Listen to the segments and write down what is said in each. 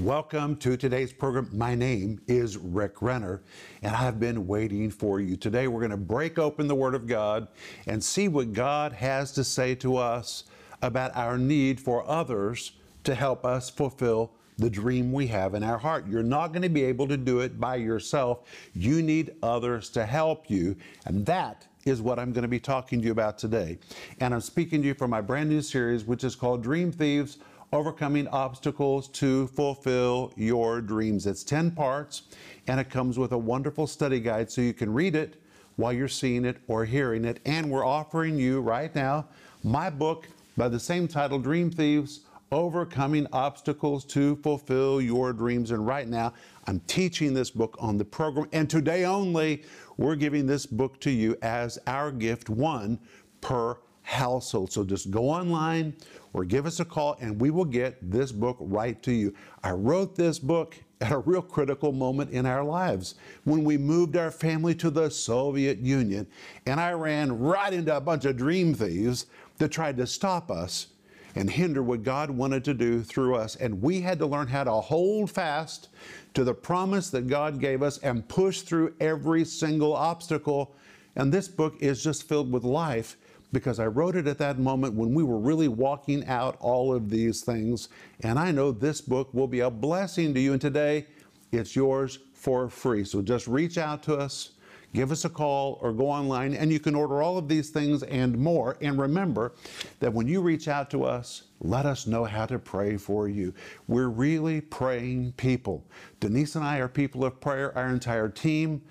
Welcome to today's program. My name is Rick Renner, and I've been waiting for you. Today, we're going to break open the Word of God and see what God has to say to us about our need for others to help us fulfill the dream we have in our heart. You're not going to be able to do it by yourself. You need others to help you, and that is what I'm going to be talking to you about today. And I'm speaking to you from my brand new series, which is called Dream Thieves Overcoming Obstacles to Fulfill Your Dreams. It's 10 parts and it comes with a wonderful study guide so you can read it while you're seeing it or hearing it. And we're offering you right now my book by the same title, Dream Thieves Overcoming Obstacles to Fulfill Your Dreams. And right now, I'm teaching this book on the program. And today only, we're giving this book to you as our gift, one per household. So just go online or give us a call and we will get this book right to you. I wrote this book at a real critical moment in our lives when we moved our family to the Soviet Union and I ran right into a bunch of dream thieves that tried to stop us and hinder what God wanted to do through us. And we had to learn how to hold fast to the promise that God gave us and push through every single obstacle. And this book is just filled with life because I wrote it at that moment when we were really walking out all of these things. And I know this book will be a blessing to you. And today, it's yours for free. So just reach out to us, give us a call, or go online, and you can order all of these things and more. And remember that when you reach out to us, let us know how to pray for you. We're really praying people. Denise and I are people of prayer, our entire team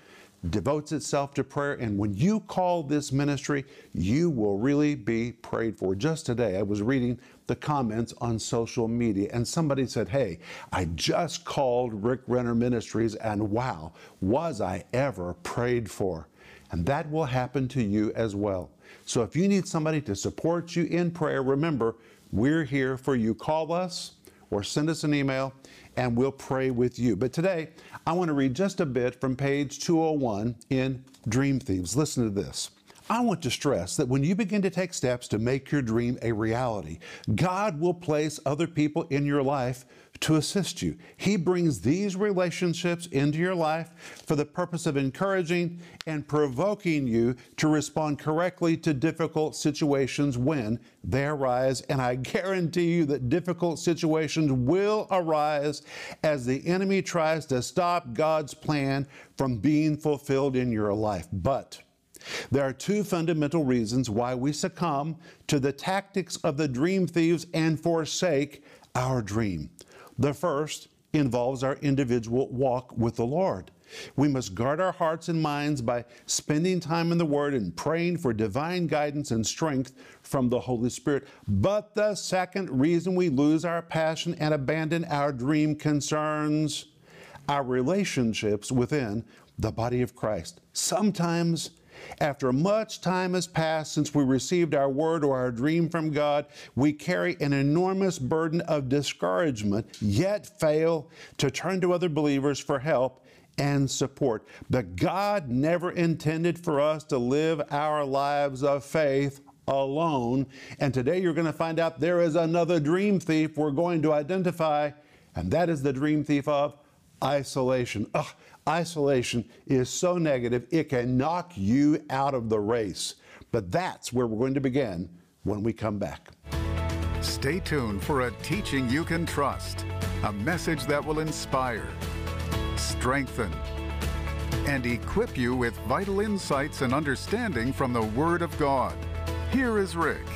devotes itself to prayer. And when you call this ministry, you will really be prayed for. Just today, I was reading the comments on social media, and somebody said, Hey, I just called Rick Renner Ministries, and wow, was I ever prayed for? And that will happen to you as well. So if you need somebody to support you in prayer, remember, we're here for you. Call us or send us an email and we'll pray with you. But today, I want to read just a bit from page 201 in Dream Thieves. Listen to this. I want to stress that when you begin to take steps to make your dream a reality, God will place other people in your life to assist you. He brings these relationships into your life for the purpose of encouraging and provoking you to respond correctly to difficult situations when they arise. And I guarantee you that difficult situations will arise as the enemy tries to stop God's plan from being fulfilled in your life. But there are two fundamental reasons why we succumb to the tactics of the dream thieves and forsake our dream. The first involves our individual walk with the Lord. We must guard our hearts and minds by spending time in the Word and praying for divine guidance and strength from the Holy Spirit. But the second reason we lose our passion and abandon our dream concerns our relationships within the body of Christ. Sometimes after much time has passed since we received our word or our dream from God, we carry an enormous burden of discouragement, yet fail to turn to other believers for help and support. But God never intended for us to live our lives of faith alone. And today you're going to find out there is another dream thief we're going to identify, and that is the dream thief of isolation. Ugh, Isolation is so negative, it can knock you out of the race. But that's where we're going to begin when we come back. Stay tuned for a teaching you can trust, a message that will inspire, strengthen, and equip you with vital insights and understanding from the Word of God. Here is Rick.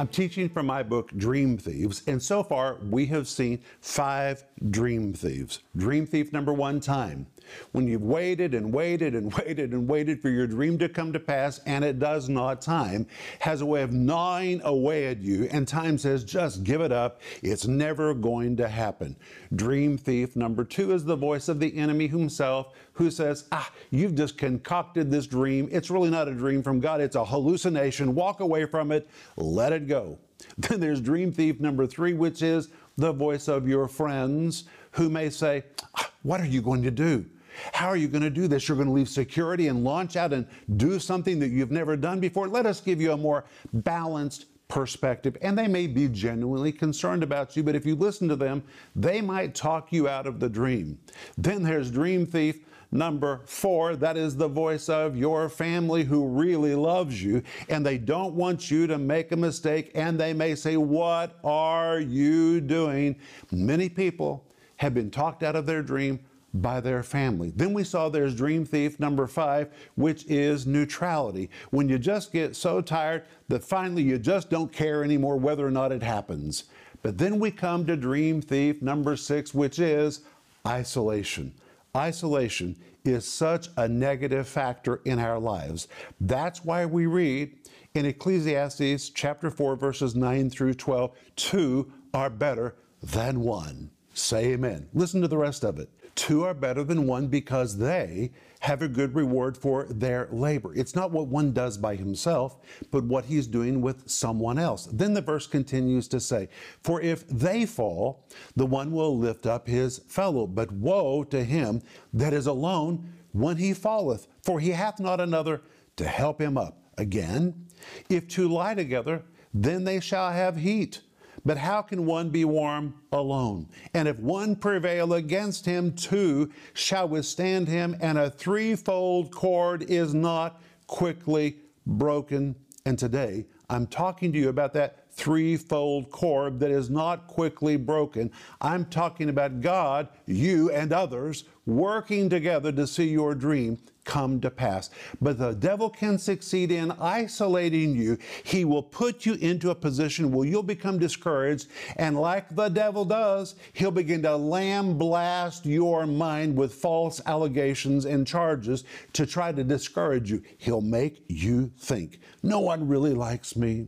I'm teaching from my book, Dream Thieves, and so far we have seen five dream thieves. Dream thief number one, time. When you've waited and waited and waited and waited for your dream to come to pass and it does not, time has a way of gnawing away at you, and time says, just give it up. It's never going to happen. Dream thief number two is the voice of the enemy himself who says, ah, you've just concocted this dream. It's really not a dream from God, it's a hallucination. Walk away from it, let it go. Then there's dream thief number three, which is the voice of your friends who may say, ah, What are you going to do? How are you going to do this? You're going to leave security and launch out and do something that you've never done before. Let us give you a more balanced perspective, and they may be genuinely concerned about you, but if you listen to them, they might talk you out of the dream. Then there's dream thief. Number four, that is the voice of your family who really loves you and they don't want you to make a mistake and they may say, What are you doing? Many people have been talked out of their dream by their family. Then we saw there's dream thief number five, which is neutrality. When you just get so tired that finally you just don't care anymore whether or not it happens. But then we come to dream thief number six, which is isolation. Isolation is such a negative factor in our lives. That's why we read in Ecclesiastes chapter 4, verses 9 through 12, two are better than one. Say amen. Listen to the rest of it. Two are better than one because they have a good reward for their labor. It's not what one does by himself, but what he's doing with someone else. Then the verse continues to say, For if they fall, the one will lift up his fellow. But woe to him that is alone when he falleth, for he hath not another to help him up. Again, if two lie together, then they shall have heat. But how can one be warm alone? And if one prevail against him, two shall withstand him, and a threefold cord is not quickly broken. And today, I'm talking to you about that threefold cord that is not quickly broken. I'm talking about God, you, and others working together to see your dream come to pass. But the devil can succeed in isolating you. He will put you into a position where you'll become discouraged, and like the devil does, he'll begin to lamb blast your mind with false allegations and charges to try to discourage you. He'll make you think, no one really likes me.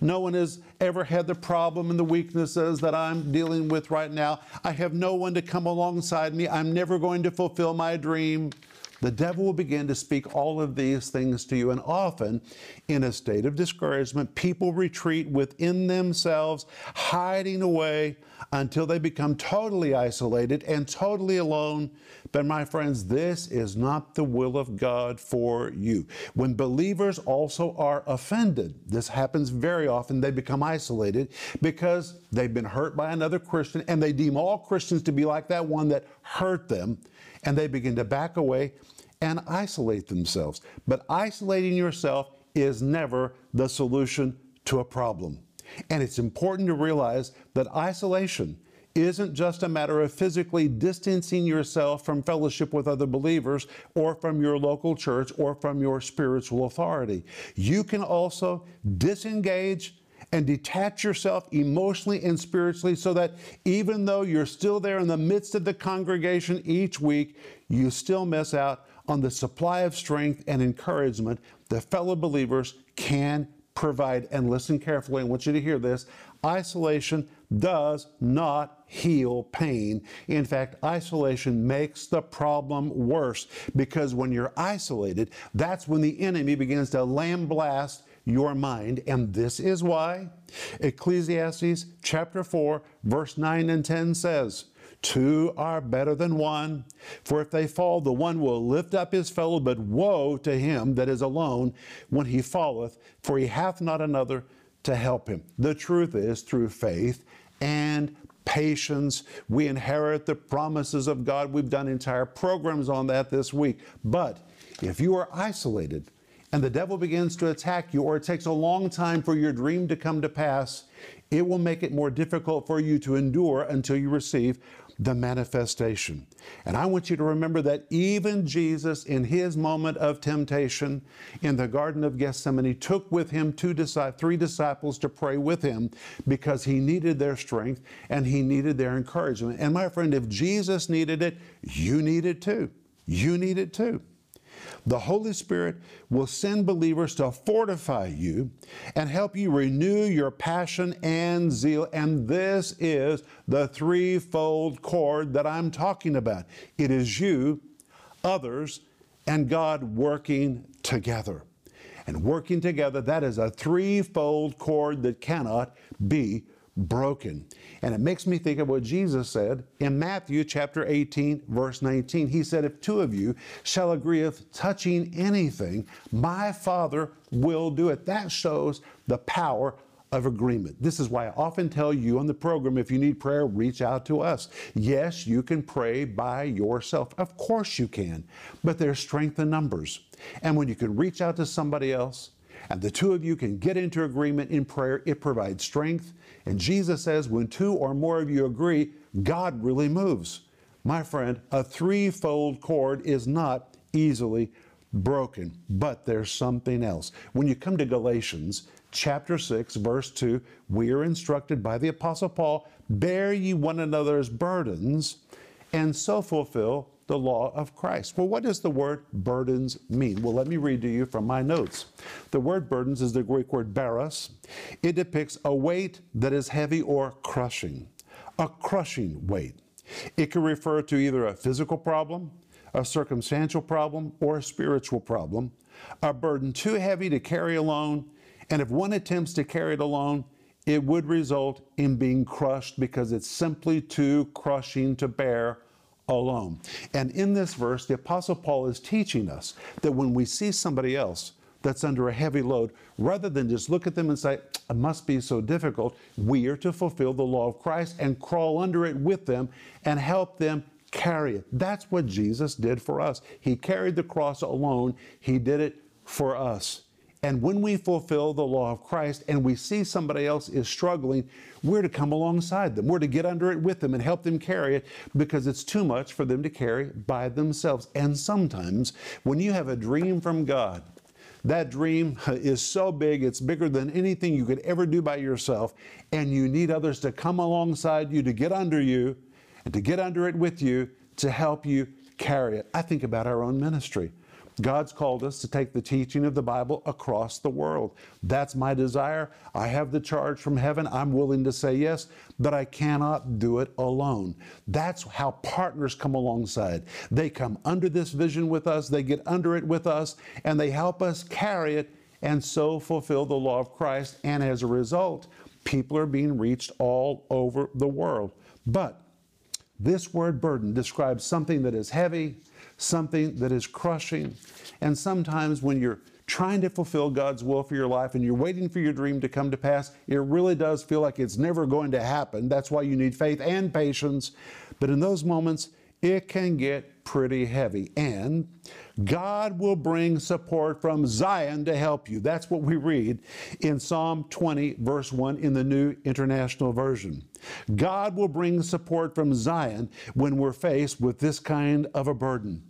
No one has ever had the problem and the weaknesses that I'm dealing with right now. I have no one to come alongside me. I'm never going to fulfill my dream. The devil will begin to speak all of these things to you, and often in a state of discouragement, people retreat within themselves, hiding away until they become totally isolated and totally alone. But, my friends, this is not the will of God for you. When believers also are offended, this happens very often, they become isolated because they've been hurt by another Christian and they deem all Christians to be like that one that hurt them and they begin to back away and isolate themselves. But isolating yourself is never the solution to a problem. And it's important to realize that isolation isn't just a matter of physically distancing yourself from fellowship with other believers or from your local church or from your spiritual authority. You can also disengage and detach yourself emotionally and spiritually so that even though you're still there in the midst of the congregation each week, you still miss out on the supply of strength and encouragement that fellow believers can provide. And listen carefully, I want you to hear this isolation does not heal pain. In fact, isolation makes the problem worse because when you're isolated, that's when the enemy begins to lamb blast your mind. And this is why Ecclesiastes chapter 4, verse 9 and 10 says, Two are better than one. For if they fall, the one will lift up his fellow, but woe to him that is alone when he falleth, for he hath not another to help him. The truth is, through faith and patience, we inherit the promises of God. We've done entire programs on that this week. But if you are isolated, and the devil begins to attack you, or it takes a long time for your dream to come to pass, it will make it more difficult for you to endure until you receive the manifestation. And I want you to remember that even Jesus, in his moment of temptation in the Garden of Gethsemane, took with him two three disciples to pray with him because he needed their strength and he needed their encouragement. And my friend, if Jesus needed it, you need it too. You need it too. The Holy Spirit will send believers to fortify you and help you renew your passion and zeal. And this is the threefold cord that I'm talking about it is you, others, and God working together. And working together, that is a threefold cord that cannot be broken. And it makes me think of what Jesus said in Matthew chapter 18, verse 19. He said, If two of you shall agree of touching anything, my Father will do it. That shows the power of agreement. This is why I often tell you on the program if you need prayer, reach out to us. Yes, you can pray by yourself. Of course you can, but there's strength in numbers. And when you can reach out to somebody else, and the two of you can get into agreement in prayer, it provides strength. And Jesus says, when two or more of you agree, God really moves. My friend, a threefold cord is not easily broken, but there's something else. When you come to Galatians, chapter 6, verse 2, we are instructed by the Apostle Paul bear ye one another's burdens, and so fulfill the law of Christ. Well, what does the word burdens mean? Well, let me read to you from my notes. The word burdens is the Greek word baros. It depicts a weight that is heavy or crushing, a crushing weight. It can refer to either a physical problem, a circumstantial problem, or a spiritual problem, a burden too heavy to carry alone and if one attempts to carry it alone, it would result in being crushed because it's simply too crushing to bear alone. And in this verse, the Apostle Paul is teaching us that when we see somebody else that's under a heavy load, rather than just look at them and say, it must be so difficult, we are to fulfill the law of Christ and crawl under it with them and help them carry it. That's what Jesus did for us. He carried the cross alone, He did it for us. And when we fulfill the law of Christ and we see somebody else is struggling, we're to come alongside them. We're to get under it with them and help them carry it because it's too much for them to carry by themselves. And sometimes when you have a dream from God, that dream is so big, it's bigger than anything you could ever do by yourself, and you need others to come alongside you, to get under you, and to get under it with you, to help you carry it. I think about our own ministry. God's called us to take the teaching of the Bible across the world. That's my desire. I have the charge from heaven. I'm willing to say yes, but I cannot do it alone. That's how partners come alongside. They come under this vision with us, they get under it with us, and they help us carry it and so fulfill the law of Christ. And as a result, people are being reached all over the world. But this word burden describes something that is heavy, something that is crushing. And sometimes when you're trying to fulfill God's will for your life and you're waiting for your dream to come to pass, it really does feel like it's never going to happen. That's why you need faith and patience. But in those moments, it can get pretty heavy. And God will bring support from Zion to help you. That's what we read in Psalm 20, verse 1 in the New International Version. God will bring support from Zion when we're faced with this kind of a burden.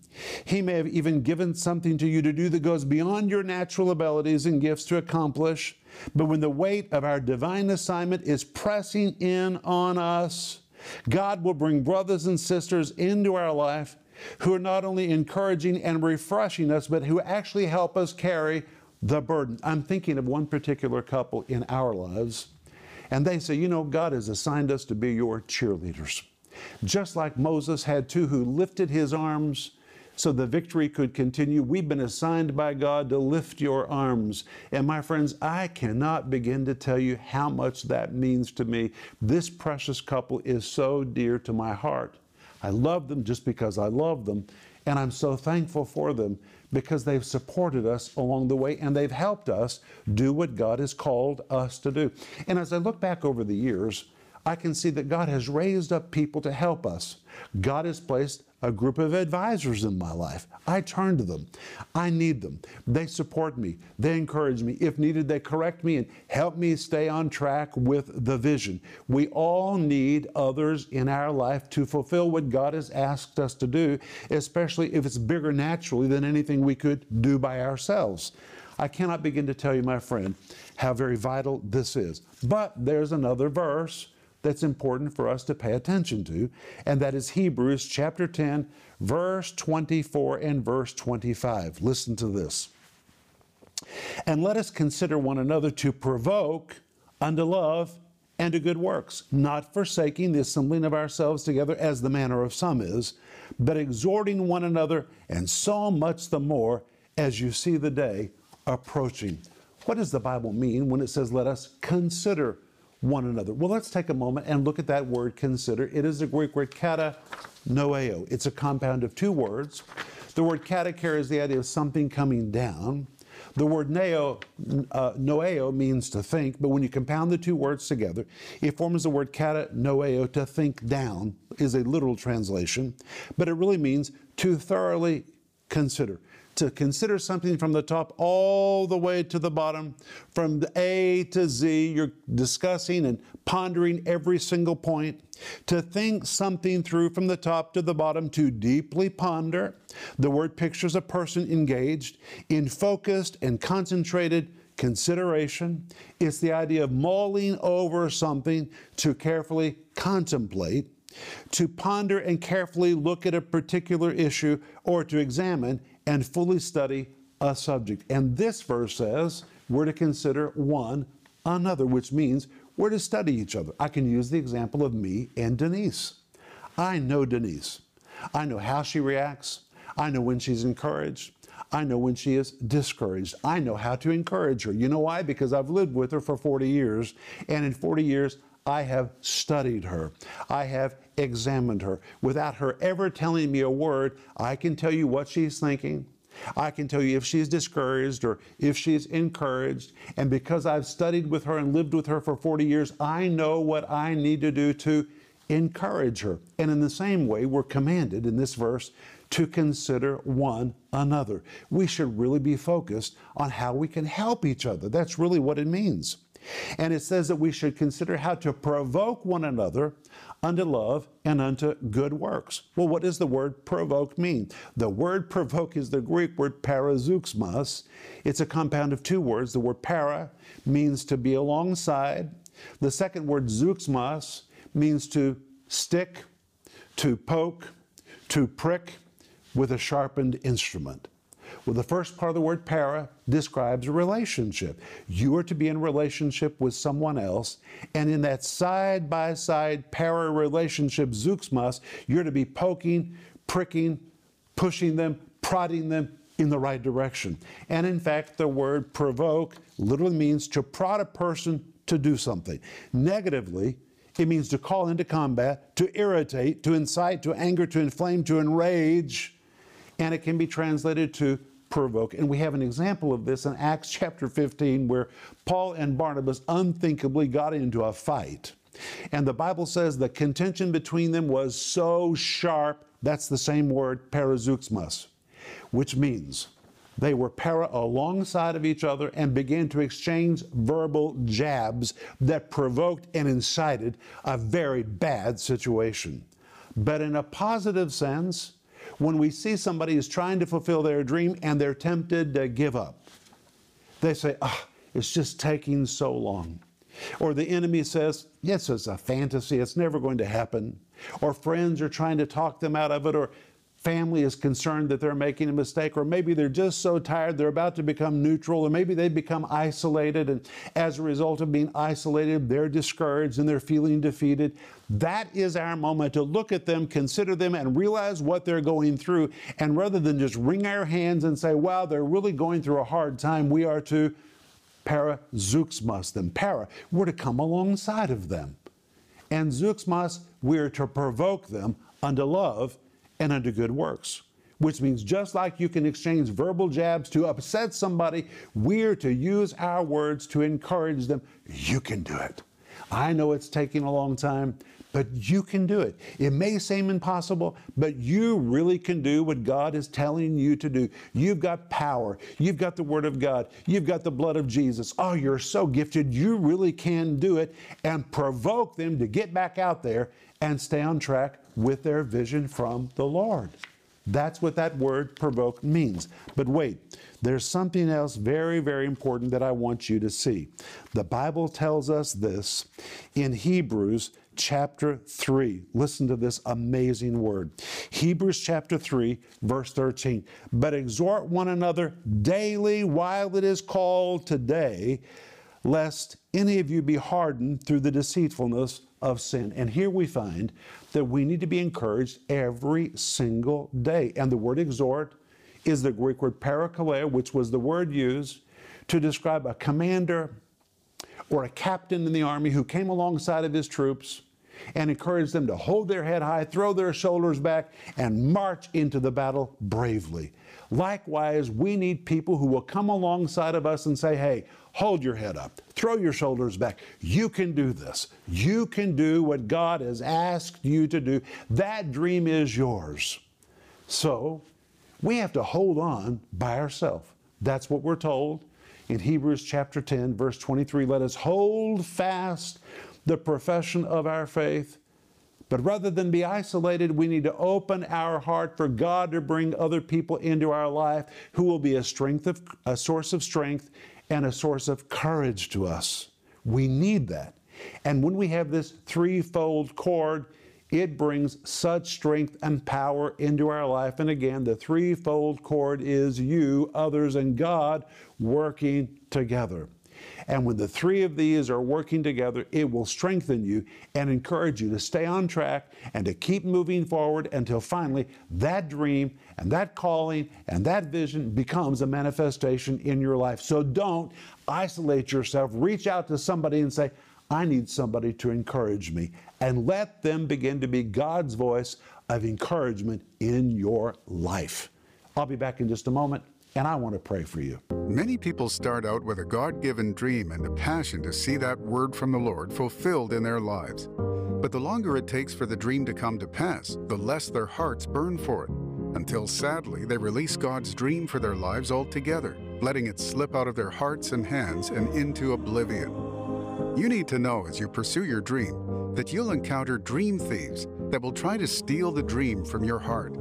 He may have even given something to you to do that goes beyond your natural abilities and gifts to accomplish. But when the weight of our divine assignment is pressing in on us, God will bring brothers and sisters into our life who are not only encouraging and refreshing us, but who actually help us carry the burden. I'm thinking of one particular couple in our lives, and they say, You know, God has assigned us to be your cheerleaders. Just like Moses had two who lifted his arms so the victory could continue. We've been assigned by God to lift your arms. And my friends, I cannot begin to tell you how much that means to me. This precious couple is so dear to my heart. I love them just because I love them. And I'm so thankful for them because they've supported us along the way and they've helped us do what God has called us to do. And as I look back over the years, I can see that God has raised up people to help us. God has placed a group of advisors in my life. I turn to them. I need them. They support me. They encourage me. If needed, they correct me and help me stay on track with the vision. We all need others in our life to fulfill what God has asked us to do, especially if it's bigger naturally than anything we could do by ourselves. I cannot begin to tell you, my friend, how very vital this is. But there's another verse that's important for us to pay attention to, and that is Hebrews chapter 10, verse 24 and verse 25. Listen to this. And let us consider one another to provoke unto love and to good works, not forsaking the assembling of ourselves together as the manner of some is, but exhorting one another, and so much the more as you see the day approaching. What does the Bible mean when it says, let us consider one another. Well, let's take a moment and look at that word consider. It is the Greek word kata noeo. It's a compound of two words. The word kata carries the idea of something coming down. The word neo, uh, noeo means to think, but when you compound the two words together, it forms the word kata noeo, to think down, is a literal translation, but it really means to thoroughly consider to consider something from the top all the way to the bottom, from A to Z. You're discussing and pondering every single point. To think something through from the top to the bottom, to deeply ponder. The word pictures a person engaged in focused and concentrated consideration. It's the idea of mulling over something to carefully contemplate to ponder and carefully look at a particular issue or to examine and fully study a subject. And this verse says we're to consider one another, which means we're to study each other. I can use the example of me and Denise. I know Denise. I know how she reacts. I know when she's encouraged. I know when she is discouraged. I know how to encourage her. You know why? Because I've lived with her for 40 years, and in 40 years, I have studied her. I have examined her. Without her ever telling me a word, I can tell you what she's thinking. I can tell you if she's discouraged or if she's encouraged. And because I've studied with her and lived with her for 40 years, I know what I need to do to encourage her. And in the same way, we're commanded in this verse to consider one another. We should really be focused on how we can help each other. That's really what it means. And it says that we should consider how to provoke one another unto love and unto good works. Well, what does the word provoke mean? The word provoke is the Greek word parazeuxmas. It's a compound of two words. The word para means to be alongside. The second word zeuxmas means to stick, to poke, to prick with a sharpened instrument. Well, the first part of the word para describes a relationship. You are to be in relationship with someone else, and in that side by side para relationship, zeuxmas, you're to be poking, pricking, pushing them, prodding them in the right direction. And in fact, the word provoke literally means to prod a person to do something. Negatively, it means to call into combat, to irritate, to incite, to anger, to inflame, to enrage and it can be translated to provoke. And we have an example of this in Acts chapter 15, where Paul and Barnabas unthinkably got into a fight. And the Bible says the contention between them was so sharp, that's the same word, parazeuxmas, which means they were para alongside of each other and began to exchange verbal jabs that provoked and incited a very bad situation. But in a positive sense, when we see somebody is trying to fulfill their dream and they're tempted to give up. They say, oh, it's just taking so long. Or the enemy says, yes, it's a fantasy, it's never going to happen. Or friends are trying to talk them out of it, or family is concerned that they're making a mistake, or maybe they're just so tired they're about to become neutral, or maybe they become isolated, and as a result of being isolated, they're discouraged and they're feeling defeated. That is our moment to look at them, consider them, and realize what they're going through. And rather than just wring our hands and say, wow, they're really going through a hard time, we are to para zeuxmas them. Para, we're to come alongside of them. And zeuxmas, we're to provoke them unto love and unto good works. Which means just like you can exchange verbal jabs to upset somebody, we're to use our words to encourage them. You can do it. I know it's taking a long time, but you can do it. It may seem impossible, but you really can do what God is telling you to do. You've got power. You've got the Word of God. You've got the blood of Jesus. Oh, you're so gifted. You really can do it and provoke them to get back out there and stay on track with their vision from the Lord. That's what that word provoke means. But wait, there's something else very, very important that I want you to see. The Bible tells us this in Hebrews chapter 3. Listen to this amazing word. Hebrews chapter 3, verse 13. But exhort one another daily while it is called today, lest any of you be hardened through the deceitfulness of sin. And here we find that we need to be encouraged every single day. And the word exhort is the Greek word parakaleo, which was the word used to describe a commander or a captain in the army who came alongside of his troops and encourage them to hold their head high, throw their shoulders back, and march into the battle bravely. Likewise, we need people who will come alongside of us and say, hey, hold your head up, throw your shoulders back. You can do this. You can do what God has asked you to do. That dream is yours. So we have to hold on by ourselves. That's what we're told in Hebrews chapter 10, verse 23. Let us hold fast the profession of our faith. But rather than be isolated, we need to open our heart for God to bring other people into our life who will be a strength of a source of strength and a source of courage to us. We need that. And when we have this threefold cord, it brings such strength and power into our life. And again, the threefold cord is you, others, and God working together. And when the three of these are working together, it will strengthen you and encourage you to stay on track and to keep moving forward until finally that dream and that calling and that vision becomes a manifestation in your life. So don't isolate yourself. Reach out to somebody and say, I need somebody to encourage me. And let them begin to be God's voice of encouragement in your life. I'll be back in just a moment, and I want to pray for you. Many people start out with a God given dream and a passion to see that word from the Lord fulfilled in their lives. But the longer it takes for the dream to come to pass, the less their hearts burn for it, until sadly they release God's dream for their lives altogether, letting it slip out of their hearts and hands and into oblivion. You need to know as you pursue your dream that you'll encounter dream thieves that will try to steal the dream from your heart.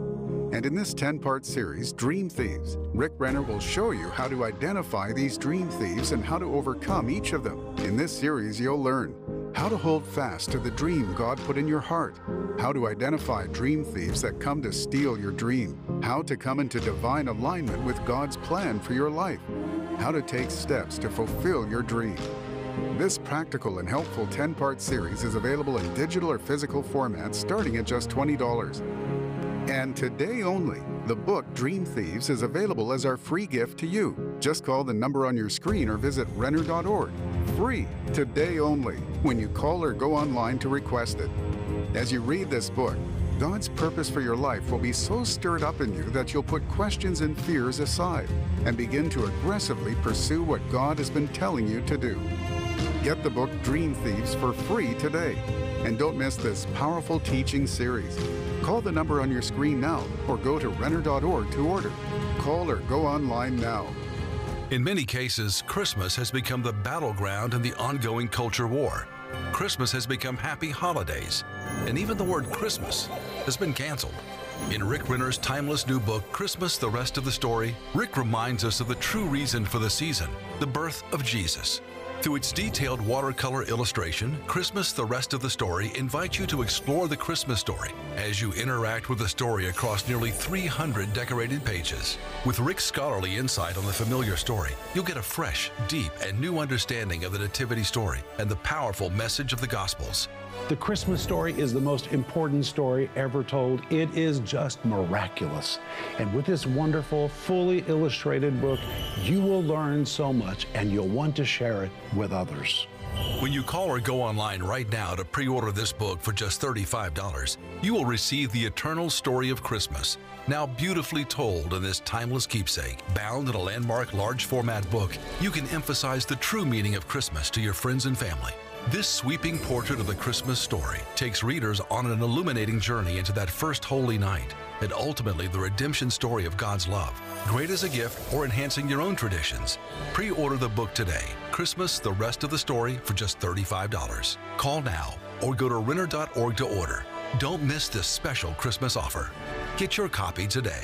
And in this 10 part series, Dream Thieves, Rick Renner will show you how to identify these dream thieves and how to overcome each of them. In this series, you'll learn how to hold fast to the dream God put in your heart, how to identify dream thieves that come to steal your dream, how to come into divine alignment with God's plan for your life, how to take steps to fulfill your dream. This practical and helpful 10 part series is available in digital or physical formats starting at just $20. And today only, the book Dream Thieves is available as our free gift to you. Just call the number on your screen or visit Renner.org. Free, today only, when you call or go online to request it. As you read this book, God's purpose for your life will be so stirred up in you that you'll put questions and fears aside and begin to aggressively pursue what God has been telling you to do. Get the book Dream Thieves for free today. And don't miss this powerful teaching series. Call the number on your screen now or go to Renner.org to order. Call or go online now. In many cases, Christmas has become the battleground in the ongoing culture war. Christmas has become happy holidays, and even the word Christmas has been canceled. In Rick Renner's timeless new book, Christmas The Rest of the Story, Rick reminds us of the true reason for the season the birth of Jesus. Through its detailed watercolor illustration, Christmas the Rest of the Story invites you to explore the Christmas story as you interact with the story across nearly 300 decorated pages. With Rick's scholarly insight on the familiar story, you'll get a fresh, deep, and new understanding of the Nativity story and the powerful message of the Gospels. The Christmas story is the most important story ever told. It is just miraculous. And with this wonderful, fully illustrated book, you will learn so much and you'll want to share it with others. When you call or go online right now to pre order this book for just $35, you will receive the eternal story of Christmas, now beautifully told in this timeless keepsake. Bound in a landmark large format book, you can emphasize the true meaning of Christmas to your friends and family. This sweeping portrait of the Christmas story takes readers on an illuminating journey into that first holy night and ultimately the redemption story of God's love. Great as a gift or enhancing your own traditions. Pre order the book today. Christmas, the rest of the story for just $35. Call now or go to Renner.org to order. Don't miss this special Christmas offer. Get your copy today.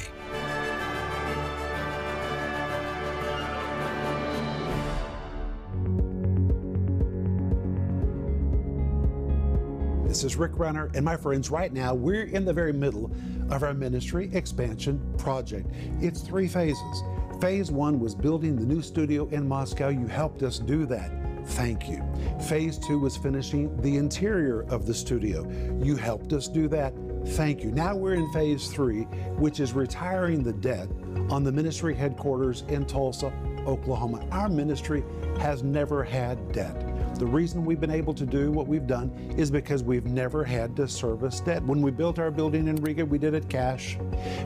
This is Rick Renner, and my friends, right now we're in the very middle of our ministry expansion project. It's three phases. Phase one was building the new studio in Moscow. You helped us do that. Thank you. Phase two was finishing the interior of the studio. You helped us do that. Thank you. Now we're in phase three, which is retiring the debt on the ministry headquarters in Tulsa, Oklahoma. Our ministry has never had debt. The reason we've been able to do what we've done is because we've never had to service debt. When we built our building in Riga, we did it cash.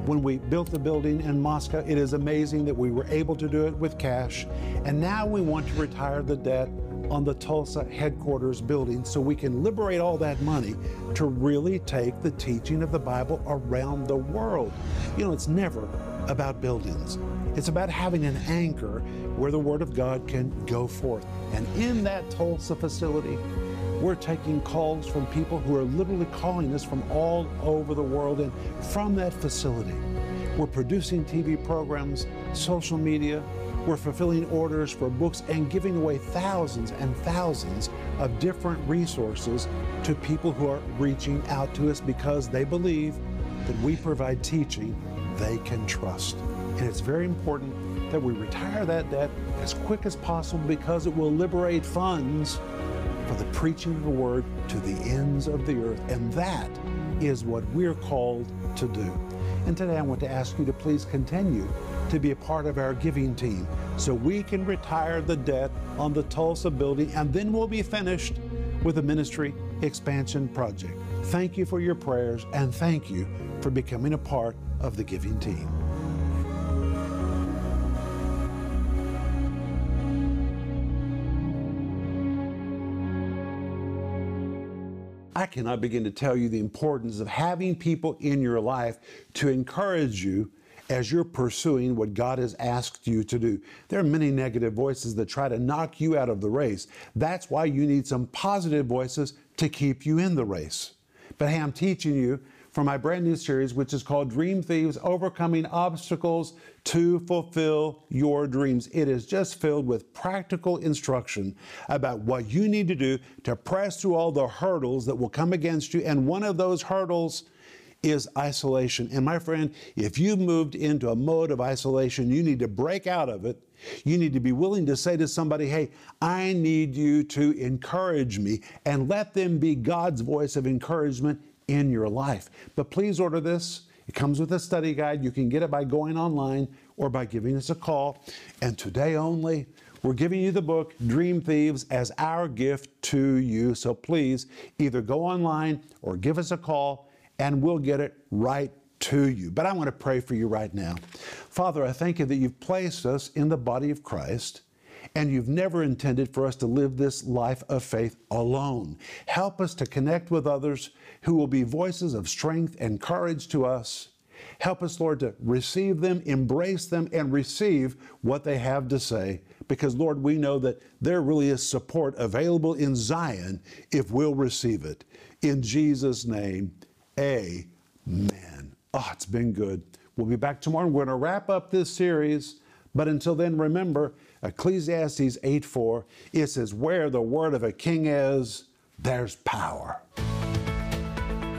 When we built the building in Moscow, it is amazing that we were able to do it with cash. And now we want to retire the debt on the Tulsa headquarters building so we can liberate all that money to really take the teaching of the Bible around the world. You know, it's never about buildings. It's about having an anchor where the Word of God can go forth. And in that Tulsa facility, we're taking calls from people who are literally calling us from all over the world. And from that facility, we're producing TV programs, social media, we're fulfilling orders for books and giving away thousands and thousands of different resources to people who are reaching out to us because they believe that we provide teaching they can trust. And it's very important that we retire that debt as quick as possible because it will liberate funds for the preaching of the word to the ends of the earth. And that is what we're called to do. And today I want to ask you to please continue to be a part of our giving team so we can retire the debt on the Tulsa building and then we'll be finished with the ministry expansion project. Thank you for your prayers and thank you for becoming a part of the giving team. I cannot begin to tell you the importance of having people in your life to encourage you as you're pursuing what God has asked you to do. There are many negative voices that try to knock you out of the race. That's why you need some positive voices to keep you in the race. But hey, I'm teaching you from my brand new series, which is called Dream Thieves Overcoming Obstacles to Fulfill Your Dreams. It is just filled with practical instruction about what you need to do to press through all the hurdles that will come against you. And one of those hurdles is isolation. And my friend, if you've moved into a mode of isolation, you need to break out of it. You need to be willing to say to somebody, hey, I need you to encourage me, and let them be God's voice of encouragement in your life. But please order this. It comes with a study guide. You can get it by going online or by giving us a call. And today only, we're giving you the book Dream Thieves as our gift to you. So please either go online or give us a call and we'll get it right to you. But I want to pray for you right now. Father, I thank you that you've placed us in the body of Christ and you've never intended for us to live this life of faith alone. Help us to connect with others who will be voices of strength and courage to us. Help us, Lord, to receive them, embrace them, and receive what they have to say. Because, Lord, we know that there really is support available in Zion if we'll receive it. In Jesus' name, amen. Oh, it's been good. We'll be back tomorrow. We're going to wrap up this series. But until then, remember Ecclesiastes 8 4. It says, Where the word of a king is, there's power.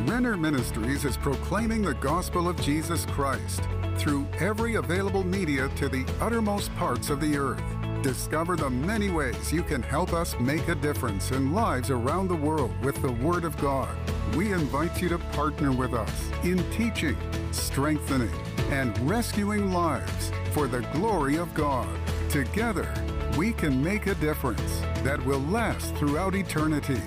Renner Ministries is proclaiming the gospel of Jesus Christ through every available media to the uttermost parts of the earth. Discover the many ways you can help us make a difference in lives around the world with the Word of God. We invite you to partner with us in teaching, strengthening, and rescuing lives for the glory of God. Together, we can make a difference that will last throughout eternity.